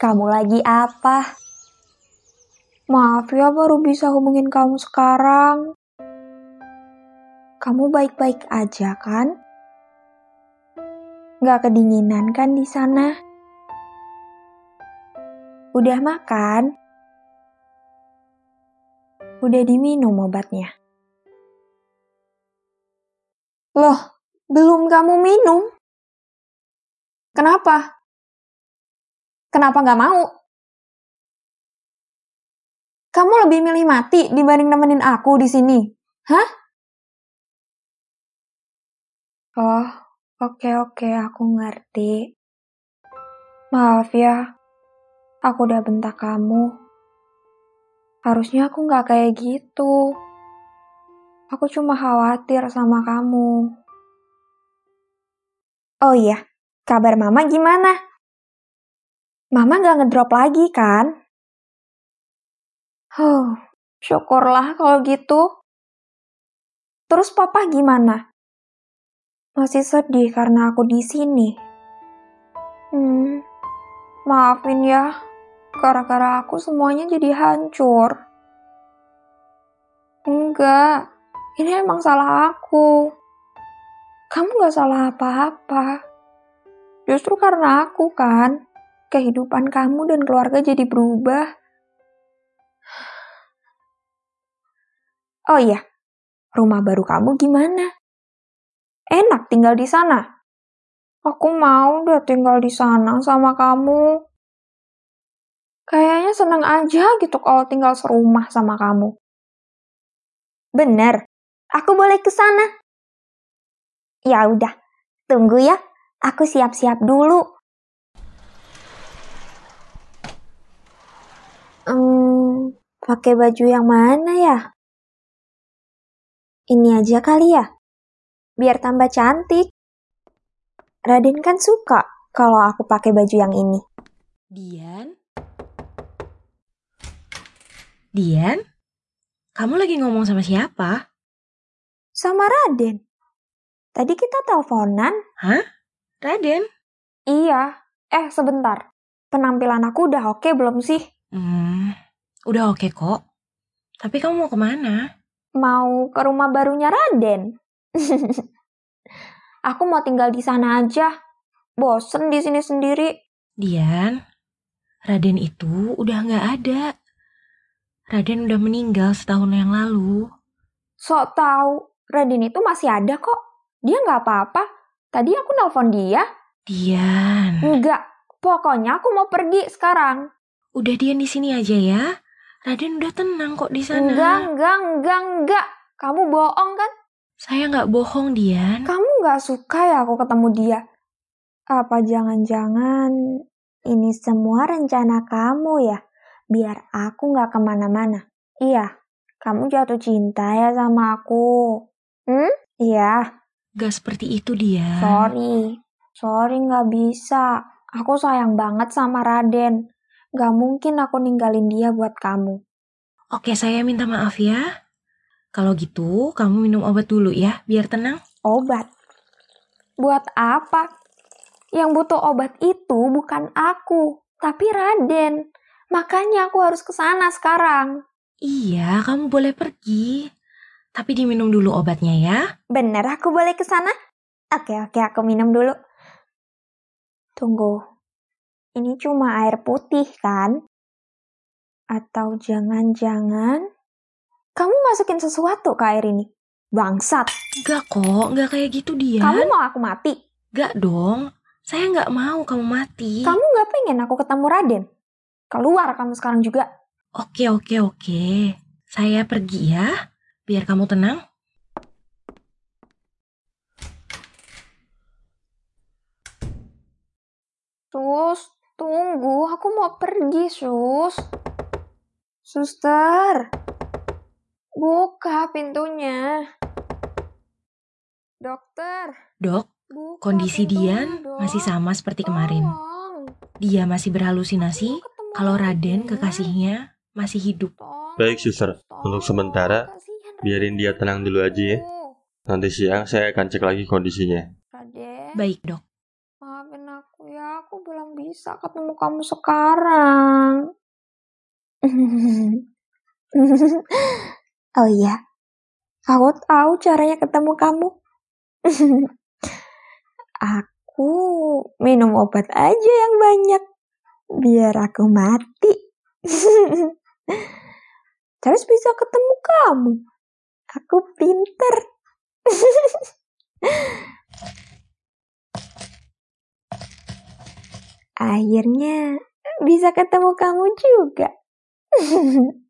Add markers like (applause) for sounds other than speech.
kamu lagi apa? Maaf ya baru bisa hubungin kamu sekarang. Kamu baik-baik aja kan? Gak kedinginan kan di sana? Udah makan? Udah diminum obatnya? Loh, belum kamu minum? Kenapa? Kenapa nggak mau? Kamu lebih milih mati dibanding nemenin aku di sini? Hah? Oh, oke oke, aku ngerti. Maaf ya, aku udah bentak kamu. Harusnya aku nggak kayak gitu. Aku cuma khawatir sama kamu. Oh iya, kabar mama gimana? Mama gak ngedrop lagi kan? Huh, syukurlah kalau gitu. Terus papa gimana? Masih sedih karena aku di sini. Hmm, maafin ya. Gara-gara aku semuanya jadi hancur. Enggak, ini emang salah aku. Kamu gak salah apa-apa. Justru karena aku kan, kehidupan kamu dan keluarga jadi berubah. Oh iya, rumah baru kamu gimana? Enak tinggal di sana. Aku mau udah tinggal di sana sama kamu. Kayaknya seneng aja gitu kalau tinggal serumah sama kamu. Bener, aku boleh ke sana. Ya udah, tunggu ya. Aku siap-siap dulu. Hmm, pakai baju yang mana ya? Ini aja kali ya? Biar tambah cantik. Raden kan suka kalau aku pakai baju yang ini. Dian? Dian? Kamu lagi ngomong sama siapa? Sama Raden. Tadi kita teleponan. Hah? Raden? Iya. Eh, sebentar. Penampilan aku udah oke belum sih? Hmm, udah oke kok. Tapi kamu mau ke mana? Mau ke rumah barunya Raden. (laughs) aku mau tinggal di sana aja. Bosen di sini sendiri. Dian, Raden itu udah nggak ada. Raden udah meninggal setahun yang lalu. Sok tahu, Raden itu masih ada kok. Dia nggak apa-apa. Tadi aku nelpon dia. Dian. Enggak, pokoknya aku mau pergi sekarang. Udah Dian di sini aja ya. Raden udah tenang kok di sana. Enggak, enggak, enggak, enggak. Kamu bohong kan? Saya nggak bohong, Dian. Kamu nggak suka ya aku ketemu dia? Apa jangan-jangan ini semua rencana kamu ya? Biar aku nggak ke mana-mana. Iya, kamu jatuh cinta ya sama aku. Hmm? Iya. Gak seperti itu, Dian. Sorry. Sorry nggak bisa. Aku sayang banget sama Raden. Gak mungkin aku ninggalin dia buat kamu. Oke, saya minta maaf ya. Kalau gitu, kamu minum obat dulu ya, biar tenang. Obat? Buat apa? Yang butuh obat itu bukan aku, tapi Raden. Makanya aku harus ke sana sekarang. Iya, kamu boleh pergi. Tapi diminum dulu obatnya ya. Bener aku boleh ke sana? Oke, oke, aku minum dulu. Tunggu. Ini cuma air putih kan? Atau jangan-jangan kamu masukin sesuatu ke air ini? Bangsat. Enggak kok, enggak kayak gitu dia. Kamu mau aku mati? Enggak dong. Saya nggak mau kamu mati. Kamu nggak pengen aku ketemu Raden? Keluar kamu sekarang juga. Oke, oke, oke. Saya pergi ya. Biar kamu tenang. Sus, tunggu. Aku mau pergi, Sus. Suster. Buka pintunya. Dokter. Dok, Buka kondisi pintunya Dian dong. masih sama seperti kemarin. Tolong. Dia masih berhalusinasi Ketemu kalau Raden kekasihnya masih hidup. Baik, suster. Untuk sementara, biarin dia tenang dulu aja ya. Nanti siang saya akan cek lagi kondisinya. Raden. Baik, Dok. Aku ya, aku belum bisa ketemu kamu sekarang. (laughs) oh iya, aku tahu caranya ketemu kamu. (laughs) aku minum obat aja yang banyak, biar aku mati. (laughs) Terus bisa ketemu kamu. Aku pinter. Akhirnya bisa ketemu kamu juga. (laughs)